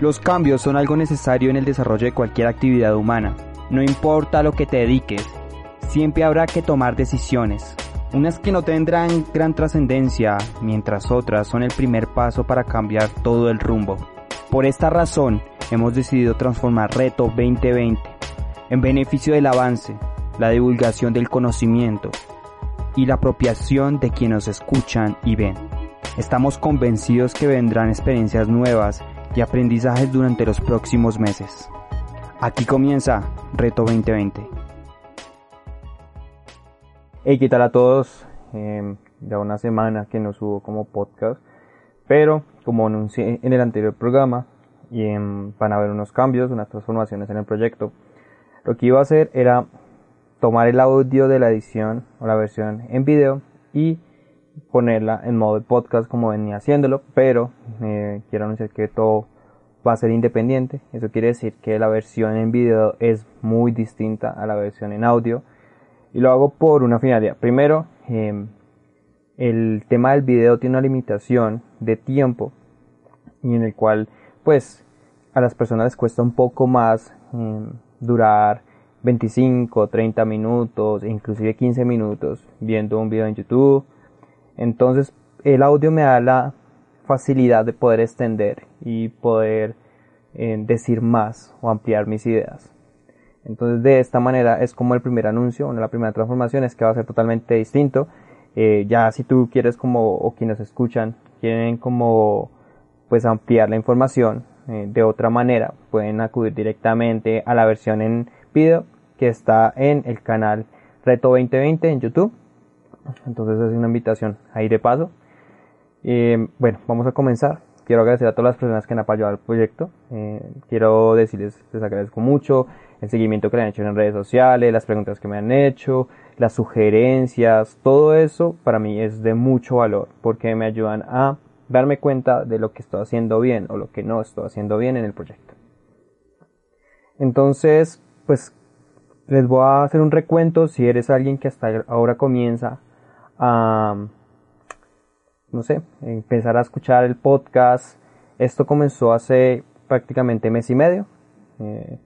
Los cambios son algo necesario en el desarrollo de cualquier actividad humana. No importa a lo que te dediques, siempre habrá que tomar decisiones. Unas que no tendrán gran trascendencia, mientras otras son el primer paso para cambiar todo el rumbo. Por esta razón, hemos decidido transformar Reto 2020 en beneficio del avance, la divulgación del conocimiento y la apropiación de quienes nos escuchan y ven. Estamos convencidos que vendrán experiencias nuevas y aprendizajes durante los próximos meses. Aquí comienza Reto 2020. Hey, ¿qué a todos? Eh, ya una semana que no subo como podcast, pero como anuncié en el anterior programa, y van a haber unos cambios, unas transformaciones en el proyecto. Lo que iba a hacer era tomar el audio de la edición o la versión en video y ponerla en modo de podcast como venía haciéndolo, pero eh, quiero anunciar que todo va a ser independiente. Eso quiere decir que la versión en video es muy distinta a la versión en audio y lo hago por una finalidad. Primero, em, el tema del video tiene una limitación de tiempo y en el cual pues a las personas les cuesta un poco más em, durar 25, 30 minutos, inclusive 15 minutos viendo un video en YouTube entonces el audio me da la facilidad de poder extender y poder eh, decir más o ampliar mis ideas. Entonces de esta manera es como el primer anuncio, una de las primeras transformaciones que va a ser totalmente distinto. Eh, ya si tú quieres como, o quienes escuchan, quieren como pues ampliar la información eh, de otra manera, pueden acudir directamente a la versión en video que está en el canal Reto 2020 en YouTube entonces es una invitación ahí de paso. Eh, bueno, vamos a comenzar. Quiero agradecer a todas las personas que han apoyado al proyecto. Eh, quiero decirles, les agradezco mucho el seguimiento que le han hecho en redes sociales, las preguntas que me han hecho, las sugerencias, todo eso para mí es de mucho valor porque me ayudan a darme cuenta de lo que estoy haciendo bien o lo que no estoy haciendo bien en el proyecto. Entonces, pues les voy a hacer un recuento si eres alguien que hasta ahora comienza a, no sé, empezar a escuchar el podcast. Esto comenzó hace prácticamente mes y medio, eh,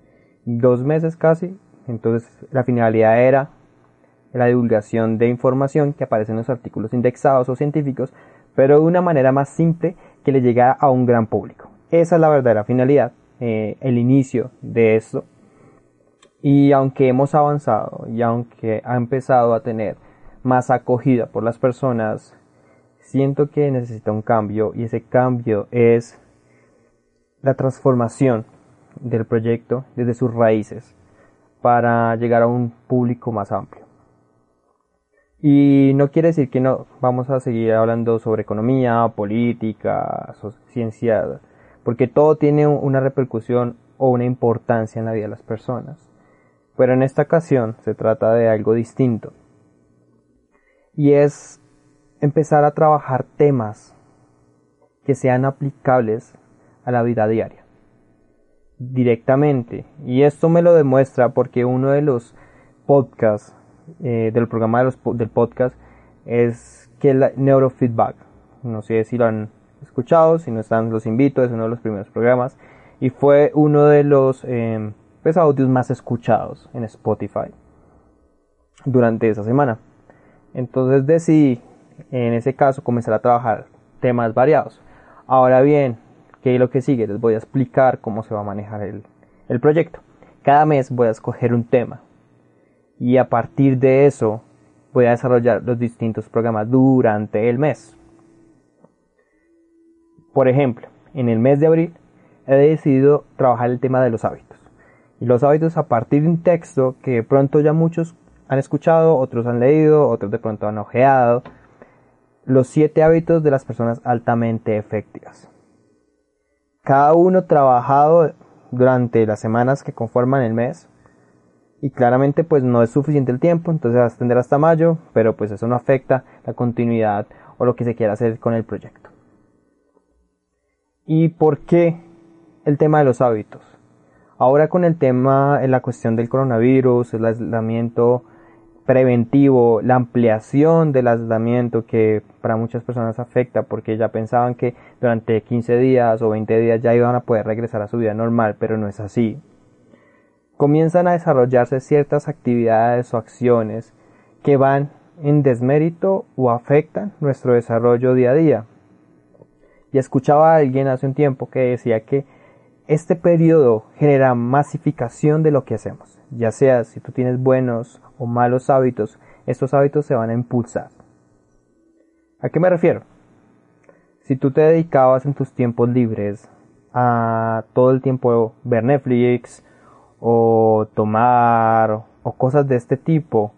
dos meses casi. Entonces la finalidad era la divulgación de información que aparece en los artículos indexados o científicos, pero de una manera más simple que le llegara a un gran público. Esa es la verdadera finalidad, eh, el inicio de esto. Y aunque hemos avanzado y aunque ha empezado a tener más acogida por las personas, siento que necesita un cambio y ese cambio es la transformación del proyecto desde sus raíces para llegar a un público más amplio. Y no quiere decir que no vamos a seguir hablando sobre economía, política, ciencia, porque todo tiene una repercusión o una importancia en la vida de las personas. Pero en esta ocasión se trata de algo distinto y es empezar a trabajar temas que sean aplicables a la vida diaria directamente. Y esto me lo demuestra porque uno de los podcasts eh, del programa del podcast es que el neurofeedback. No sé si lo han escuchado si no están los invito es uno de los primeros programas. Y fue uno de los eh, más escuchados en Spotify durante esa semana entonces decidí, en ese caso, comenzar a trabajar temas variados. Ahora bien, ¿qué es lo que sigue? Les voy a explicar cómo se va a manejar el, el proyecto. Cada mes voy a escoger un tema y a partir de eso voy a desarrollar los distintos programas durante el mes. Por ejemplo, en el mes de abril he decidido trabajar el tema de los hábitos. Y los hábitos a partir de un texto que pronto ya muchos han escuchado, otros han leído, otros de pronto han ojeado. Los siete hábitos de las personas altamente efectivas. cada uno trabajado durante las semanas que conforman el mes y claramente pues no es suficiente el tiempo, entonces va a extender hasta mayo, pero pues eso no afecta la continuidad o lo que se quiera hacer con el proyecto. ¿Y por qué el tema de los hábitos? Ahora con el tema, en la cuestión del coronavirus, el aislamiento preventivo, la ampliación del aislamiento que para muchas personas afecta porque ya pensaban que durante 15 días o 20 días ya iban a poder regresar a su vida normal, pero no es así. Comienzan a desarrollarse ciertas actividades o acciones que van en desmérito o afectan nuestro desarrollo día a día. Y escuchaba a alguien hace un tiempo que decía que este periodo genera masificación de lo que hacemos, ya sea si tú tienes buenos o malos hábitos, estos hábitos se van a impulsar. ¿A qué me refiero? Si tú te dedicabas en tus tiempos libres a todo el tiempo ver Netflix o tomar o cosas de este tipo,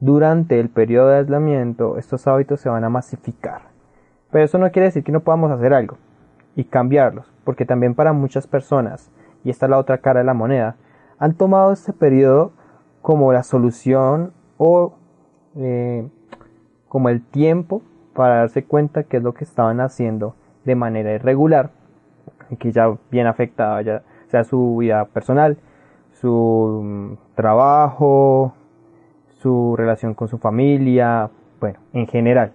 durante el periodo de aislamiento estos hábitos se van a masificar. Pero eso no quiere decir que no podamos hacer algo y cambiarlos, porque también para muchas personas, y esta es la otra cara de la moneda, han tomado este periodo como la solución o eh, como el tiempo para darse cuenta qué es lo que estaban haciendo de manera irregular y que ya bien afectaba ya sea su vida personal, su mm, trabajo, su relación con su familia, bueno, en general.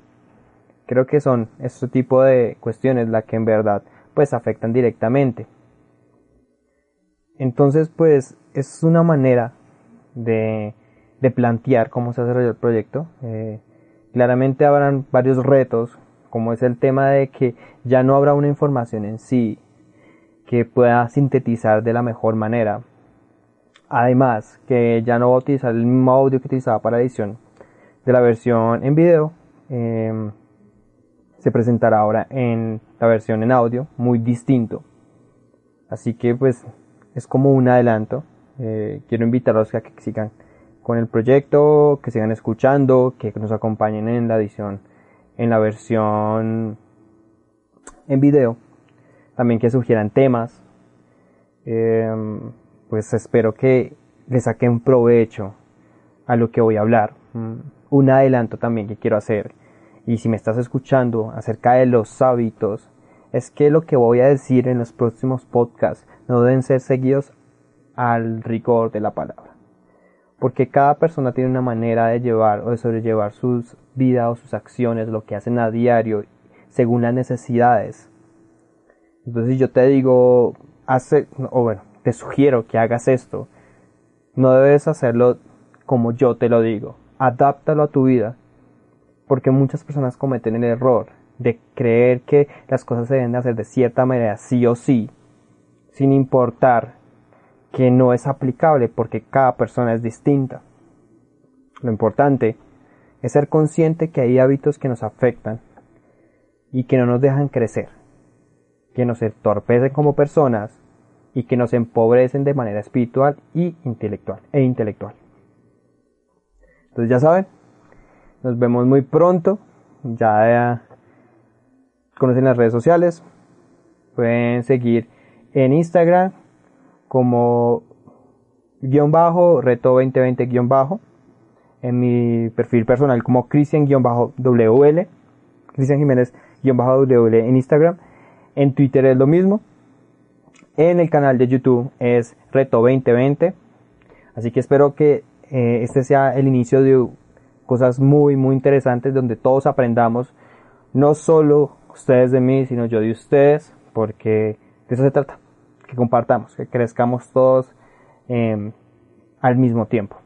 Creo que son este tipo de cuestiones las que en verdad pues afectan directamente. Entonces pues es una manera de, plantear cómo se desarrolla el proyecto. Eh, claramente habrán varios retos, como es el tema de que ya no habrá una información en sí que pueda sintetizar de la mejor manera. Además, que ya no va a utilizar el mismo audio que utilizaba para edición de la versión en video. Em, se presentará ahora en la versión en audio, muy distinto. Así que pues es como un adelanto. Eh, quiero invitarlos a que sigan con el proyecto, que sigan escuchando, que nos acompañen en la edición, en la versión en video. También que sugieran temas. Em, pues espero que le saquen provecho a lo que voy a hablar. Mm, un adelanto también que quiero hacer. Y si me estás escuchando acerca de los hábitos, es que lo que voy a decir en los próximos podcasts no deben ser seguidos al rigor de la palabra. Porque cada persona tiene una manera de llevar o de sobrellevar sus vidas o sus acciones, lo que hacen a diario, según las necesidades. Entonces yo te digo, hace, o bueno, te sugiero que hagas esto. No debes hacerlo como yo te lo digo. Adáptalo a tu vida. Porque muchas personas cometen el error de creer que las cosas se deben de hacer de cierta manera, sí o sí, sin importar que no es aplicable porque cada persona es distinta. Lo importante es ser consciente que hay hábitos que nos afectan y que no nos dejan crecer, que nos entorpecen como personas y que nos empobrecen de manera espiritual y e intelectual. Entonces ya saben, nos vemos muy pronto. Ya conocen las redes sociales. Pueden seguir en Instagram como guion bajo, reto 2020 guion bajo. En mi perfil personal como Cristian guion bajo WL. Cristian Jiménez guion bajo WL en Instagram. En Twitter es lo mismo en el canal de YouTube es Reto 2020. Así que espero que eh, este sea el inicio de cosas muy, muy interesantes donde todos aprendamos, no solo ustedes de mí, sino yo de ustedes, porque de eso se trata, que compartamos, que crezcamos todos em, al mismo tiempo.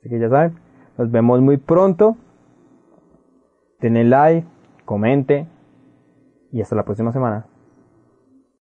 Así que ya saben, nos vemos muy pronto. Denle like, comente y hasta la próxima semana.